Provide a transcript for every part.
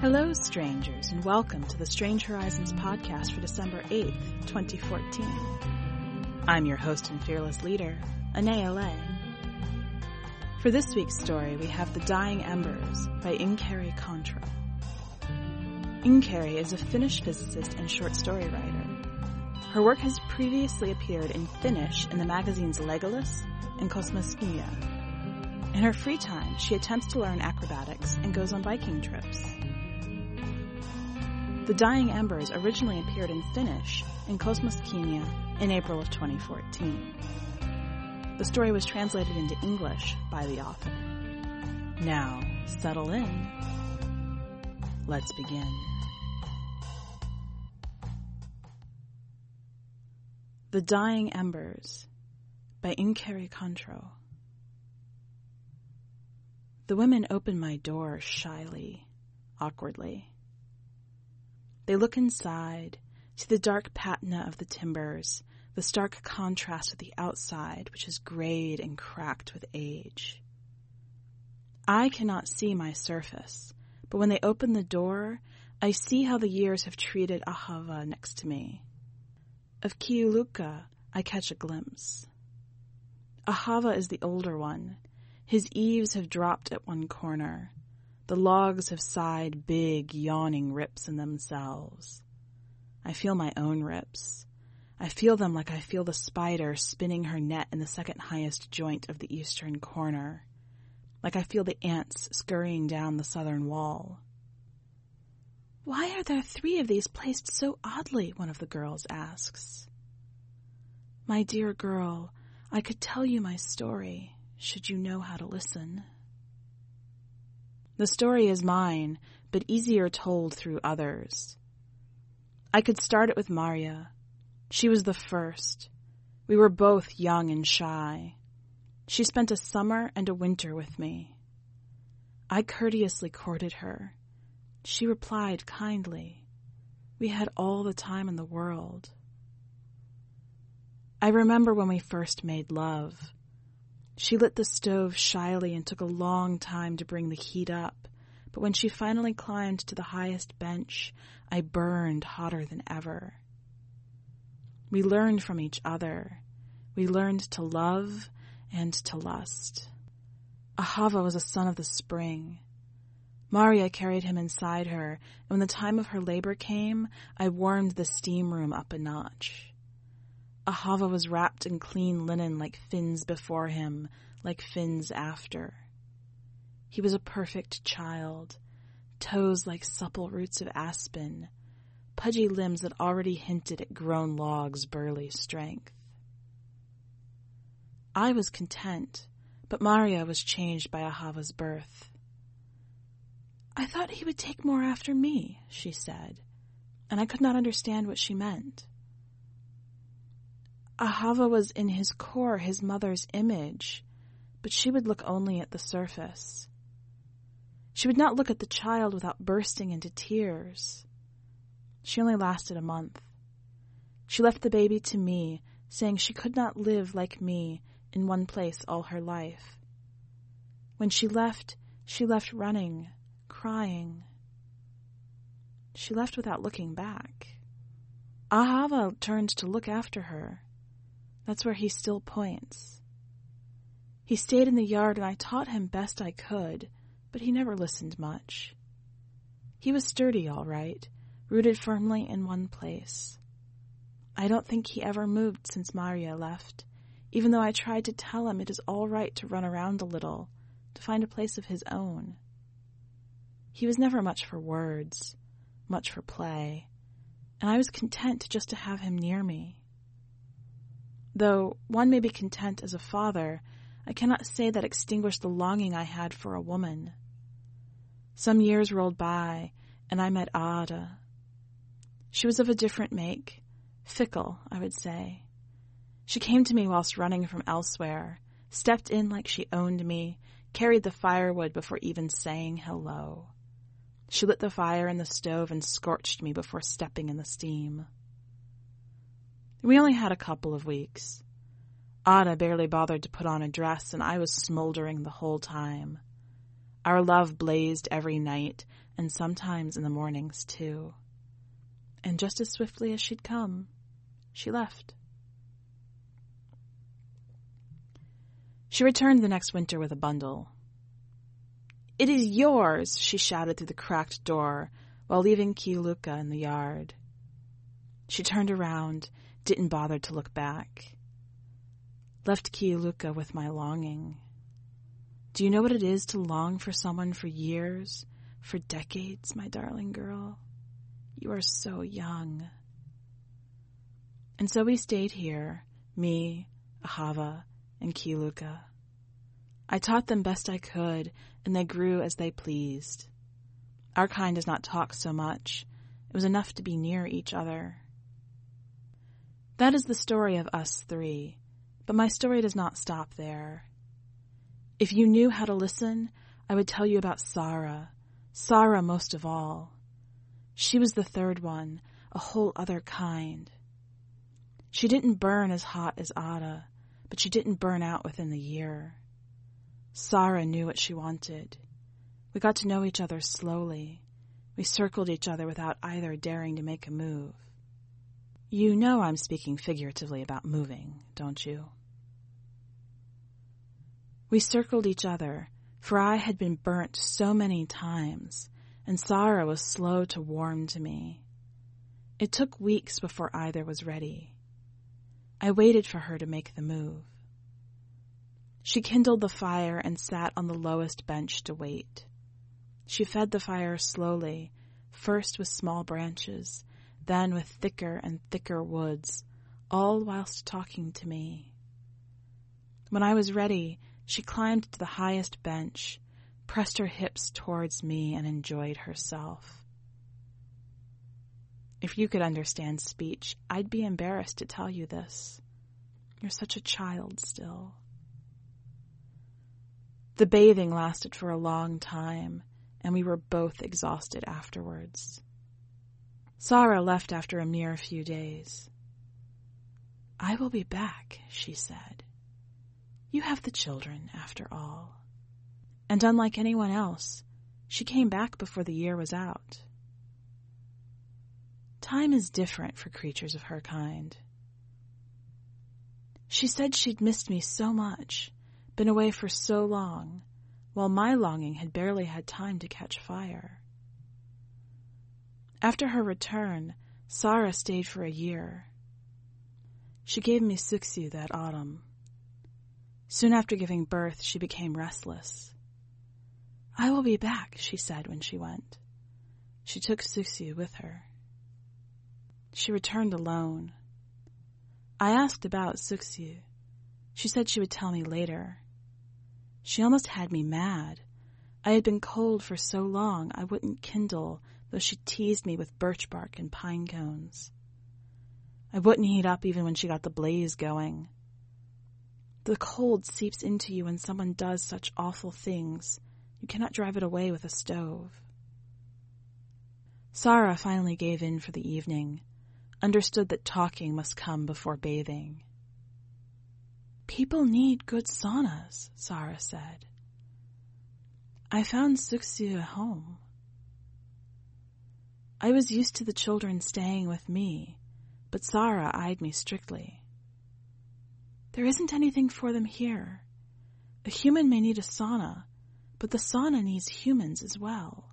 Hello, strangers, and welcome to the Strange Horizons podcast for December 8th, 2014. I'm your host and fearless leader, Anaea Lay. For this week's story, we have The Dying Embers by Inkeri Kontro. Inkeri is a Finnish physicist and short story writer. Her work has previously appeared in Finnish in the magazines Legolas and Kosmoskynä. In her free time, she attempts to learn acrobatics and goes on biking trips. The Dying Embers originally appeared in Finnish in Kosmoskynä in April of 2014. The story was translated into English by the author. Now, settle in. Let's begin. The Dying Embers by Inkeri Kontro. The women open my door shyly, awkwardly. They look inside, see the dark patina of the timbers, the stark contrast with the outside, which is grayed and cracked with age. I cannot see my surface, but when they open the door, I see how the years have treated Ahava next to me. Of Kiuluka, I catch a glimpse. Ahava is the older one, his eaves have dropped at one corner. The logs have sighed big, yawning rips in themselves. I feel my own rips. I feel them like I feel the spider spinning her net in the second highest joint of the eastern corner. Like I feel the ants scurrying down the southern wall. Why are there three of these placed so oddly? One of the girls asks. My dear girl, I could tell you my story should you know how to listen. The story is mine, but easier told through others. I could start it with Maria. She was the first. We were both young and shy. She spent a summer and a winter with me. I courteously courted her. She replied kindly. We had all the time in the world. I remember when we first made love. She lit the stove shyly and took a long time to bring the heat up, but when she finally climbed to the highest bench, I burned hotter than ever. We learned from each other. We learned to love and to lust. Ahava was a son of the spring. Maria carried him inside her, and when the time of her labor came, I warmed the steam room up a notch. Ahava was wrapped in clean linen like Finns before him, like Finns after. He was a perfect child, toes like supple roots of aspen, pudgy limbs that already hinted at grown logs' burly strength. I was content, but Maria was changed by Ahava's birth. I thought he would take more after me, she said, and I could not understand what she meant. Ahava was in his core his mother's image, but she would look only at the surface. She would not look at the child without bursting into tears. She only lasted a month. She left the baby to me, saying she could not live like me in one place all her life. When she left, she left running, crying. She left without looking back. Ahava turned to look after her. That's where he still points. He stayed in the yard and I taught him best I could, but he never listened much. He was sturdy, all right, rooted firmly in one place. I don't think he ever moved since Maria left, even though I tried to tell him it is all right to run around a little, to find a place of his own. He was never much for words, much for play, and I was content just to have him near me. Though one may be content as a father, I cannot say that extinguished the longing I had for a woman. Some years rolled by, and I met Ada. She was of a different make, fickle, I would say. She came to me whilst running from elsewhere, stepped in like she owned me, carried the firewood before even saying hello. She lit the fire in the stove and scorched me before stepping in the steam. We only had a couple of weeks. Anna barely bothered to put on a dress, and I was smoldering the whole time. Our love blazed every night, and sometimes in the mornings, too. And just as swiftly as she'd come, she left. She returned the next winter with a bundle. It is yours, she shouted through the cracked door while leaving Kiuluka in the yard. She turned around, didn't bother to look back. Left Kiuluka with my longing. Do you know what it is to long for someone for years, for decades, my darling girl? You are so young. And so we stayed here, me, Ahava, and Kiuluka. I taught them best I could, and they grew as they pleased. Our kind does not talk so much. It was enough to be near each other. That is the story of us three, but my story does not stop there. If you knew how to listen, I would tell you about Sarah, Sarah most of all. She was the third one, a whole other kind. She didn't burn as hot as Ada, but she didn't burn out within the year. Sarah knew what she wanted. We got to know each other slowly. We circled each other without either daring to make a move. You know I'm speaking figuratively about moving, don't you? We circled each other, for I had been burnt so many times, and Sarah was slow to warm to me. It took weeks before either was ready. I waited for her to make the move. She kindled the fire and sat on the lowest bench to wait. She fed the fire slowly, first with small branches, then with thicker and thicker woods, all whilst talking to me. When I was ready, she climbed to the highest bench, pressed her hips towards me, and enjoyed herself. If you could understand speech, I'd be embarrassed to tell you this. You're such a child still. The bathing lasted for a long time, and we were both exhausted afterwards. Sarah left after a mere few days. I will be back, she said. You have the children, after all. And unlike anyone else, she came back before the year was out. Time is different for creatures of her kind. She said she'd missed me so much, been away for so long, while my longing had barely had time to catch fire. After her return, Sarah stayed for a year. She gave me Suksu that autumn. Soon after giving birth, she became restless. I will be back, she said when she went. She took Suksu with her. She returned alone. I asked about Suksu. She said she would tell me later. She almost had me mad. I had been cold for so long I wouldn't kindle, though she teased me with birch bark and pine cones. I wouldn't heat up even when she got the blaze going. The cold seeps into you when someone does such awful things. You cannot drive it away with a stove. Sarah finally gave in for the evening, understood that talking must come before bathing. People need good saunas, Sarah said. I found Suksiu at home. I was used to the children staying with me, but Sarah eyed me strictly. There isn't anything for them here. A human may need a sauna, but the sauna needs humans as well.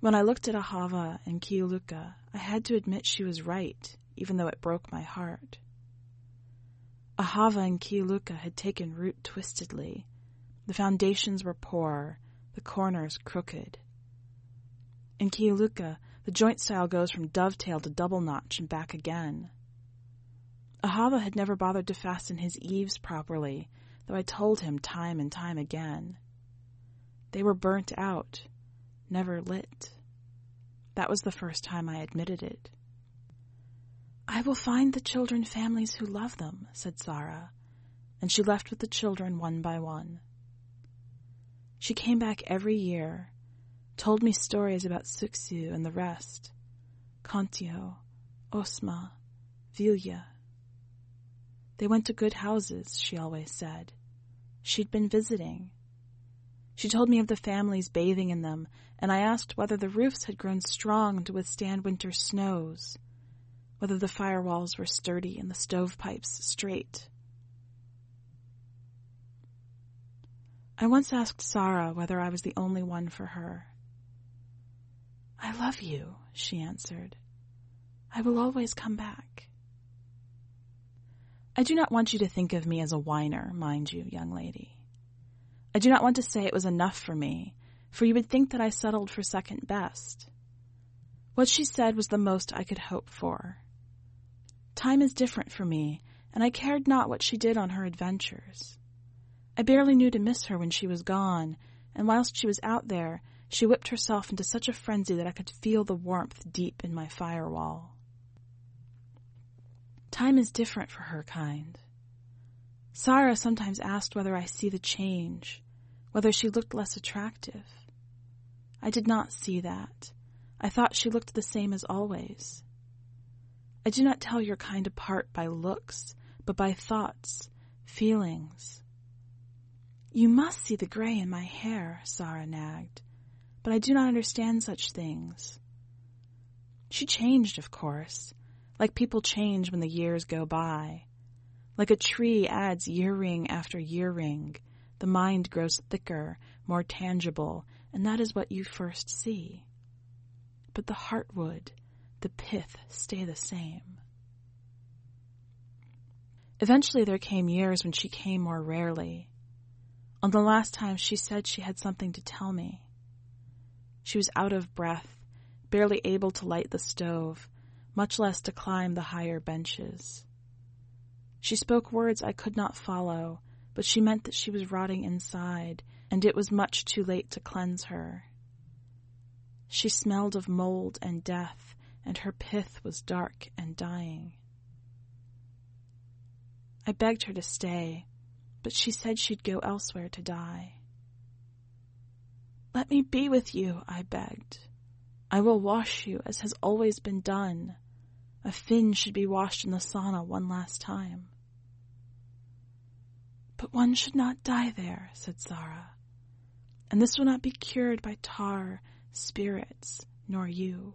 When I looked at Ahava and Kiuluka, I had to admit she was right, even though it broke my heart. Ahava and Kiuluka had taken root twistedly. The foundations were poor, the corners crooked. In Kiuluka, the joint style goes from dovetail to double notch and back again. Ahava had never bothered to fasten his eaves properly, though I told him time and time again. They were burnt out, never lit. That was the first time I admitted it. I will find the children families who love them, said Sarah, and she left with the children one by one. She came back every year, told me stories about Suksiu and the rest, Kontio, Osma, Vilja. They went to good houses, she always said. She'd been visiting. She told me of the families bathing in them, and I asked whether the roofs had grown strong to withstand winter snows, whether the firewalls were sturdy and the stovepipes straight. I once asked Sarah whether I was the only one for her. I love you, she answered. I will always come back. I do not want you to think of me as a whiner, mind you, young lady. I do not want to say it was enough for me, for you would think that I settled for second best. What she said was the most I could hope for. Time is different for me, and I cared not what she did on her adventures. I barely knew to miss her when she was gone, and whilst she was out there, she whipped herself into such a frenzy that I could feel the warmth deep in my firewall. Time is different for her kind. Sarah sometimes asked whether I see the change, whether she looked less attractive. I did not see that. I thought she looked the same as always. I do not tell your kind apart by looks, but by thoughts, feelings. You must see the gray in my hair, Sarah nagged, but I do not understand such things. She changed, of course, like people change when the years go by. Like a tree adds year ring after year ring, the mind grows thicker, more tangible, and that is what you first see. But the heartwood, the pith stay the same. Eventually there came years when she came more rarely. On the last time she said she had something to tell me. She was out of breath, barely able to light the stove, much less to climb the higher benches. She spoke words I could not follow, but she meant that she was rotting inside, and it was much too late to cleanse her. She smelled of mold and death, and her pith was dark and dying. I begged her to stay, but she said she'd go elsewhere to die. Let me be with you, I begged. I will wash you as has always been done. A Finn should be washed in the sauna one last time. But one should not die there, said Sarah, and this will not be cured by tar, spirits, nor you.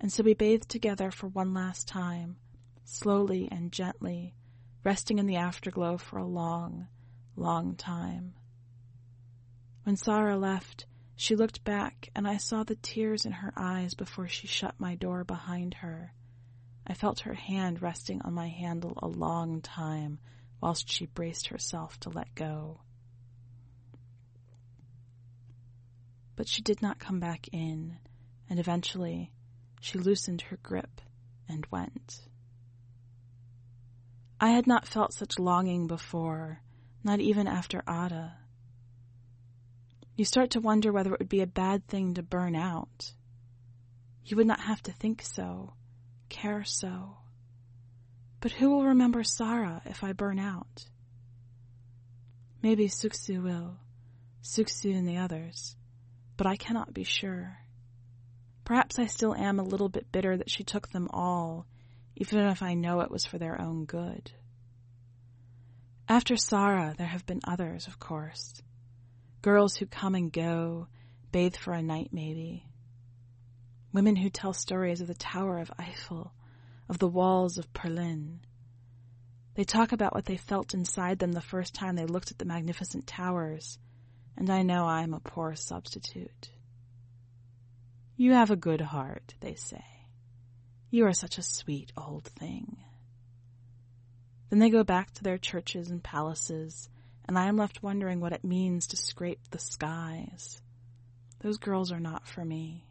And so we bathed together for one last time, slowly and gently, resting in the afterglow for a long, long time. When Sarah left, she looked back, and I saw the tears in her eyes before she shut my door behind her. I felt her hand resting on my handle a long time whilst she braced herself to let go. But she did not come back in, and eventually she loosened her grip and went. I had not felt such longing before, not even after Ada. You start to wonder whether it would be a bad thing to burn out. You would not have to think so, care so. But who will remember Sarah if I burn out? Maybe Suksu will, Suksu and the others, but I cannot be sure. Perhaps I still am a little bit bitter that she took them all, even if I know it was for their own good. After Sarah, there have been others, of course girls who come and go, bathe for a night maybe. Women who tell stories of the Tower of Eiffel, of the walls of Berlin. They talk about what they felt inside them the first time they looked at the magnificent towers, and I know I am a poor substitute. You have a good heart, they say. You are such a sweet old thing. Then they go back to their churches and palaces and I am left wondering what it means to scrape the skies. Those girls are not for me.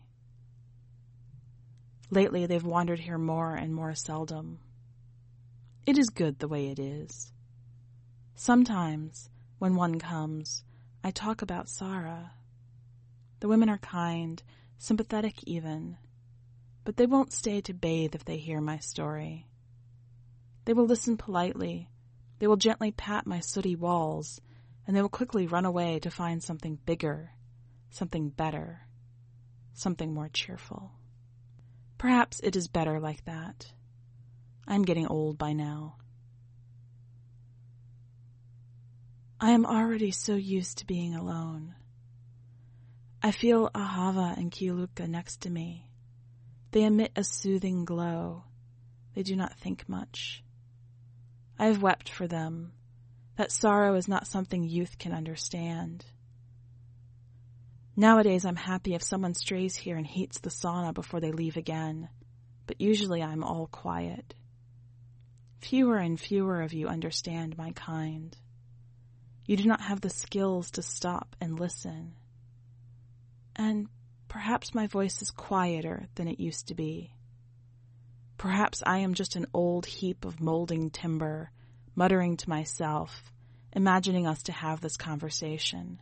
Lately, they've wandered here more and more seldom. It is good the way it is. Sometimes, when one comes, I talk about Sarah. The women are kind, sympathetic even, but they won't stay to bathe if they hear my story. They will listen politely, they will gently pat my sooty walls, and they will quickly run away to find something bigger, something better, something more cheerful. Perhaps it is better like that. I'm getting old by now. I am already so used to being alone. I feel Ahava and Kiuluka next to me. They emit a soothing glow. They do not think much. I have wept for them. That sorrow is not something youth can understand. Nowadays, I'm happy if someone strays here and heats the sauna before they leave again, but usually I'm all quiet. Fewer and fewer of you understand my kind. You do not have the skills to stop and listen. And perhaps my voice is quieter than it used to be. Perhaps I am just an old heap of molding timber, muttering to myself, imagining us to have this conversation.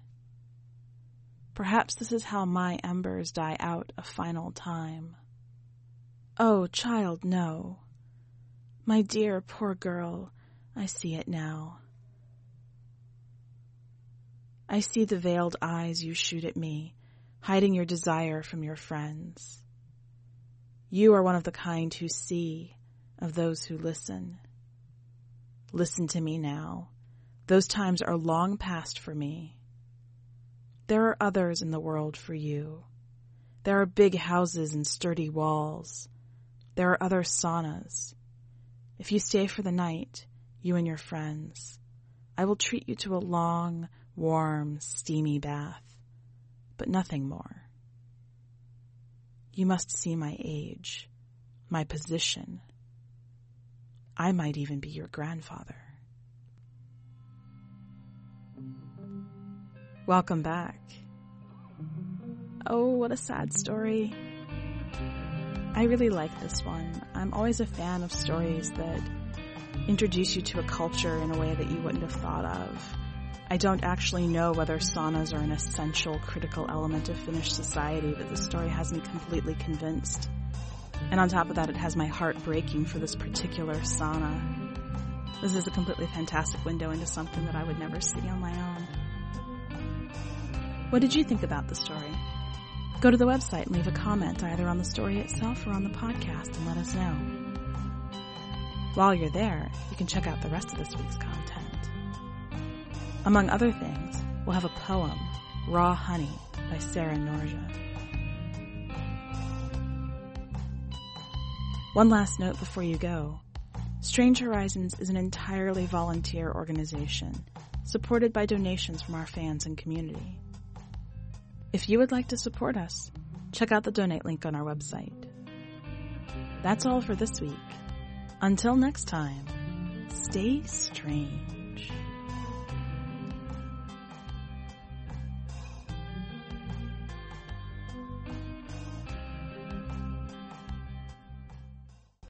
Perhaps this is how my embers die out a final time. Oh, child, no. My dear, poor girl, I see it now. I see the veiled eyes you shoot at me, hiding your desire from your friends. You are one of the kind who see, of those who listen. Listen to me now. Those times are long past for me. There are others in the world for you. There are big houses and sturdy walls. There are other saunas. If you stay for the night, you and your friends, I will treat you to a long, warm, steamy bath, but nothing more. You must see my age, my position. I might even be your grandfather. Welcome back. Oh, what a sad story. I really like this one. I'm always a fan of stories that introduce you to a culture in a way that you wouldn't have thought of I don't actually know whether saunas are an essential, critical element of Finnish society, but the story has me completely convinced. And on top of that, it has my heart breaking for this particular sauna. This is a completely fantastic window into something that I would never see on my own. What did you think about the story? Go to the website and leave a comment either on the story itself or on the podcast and let us know. While you're there, you can check out the rest of this week's. Among other things, we'll have a poem, Raw Honey, by Sarah Norja. One last note before you go. Strange Horizons is an entirely volunteer organization, supported by donations from our fans and community. If you would like to support us, check out the donate link on our website. That's all for this week. Until next time, stay strange.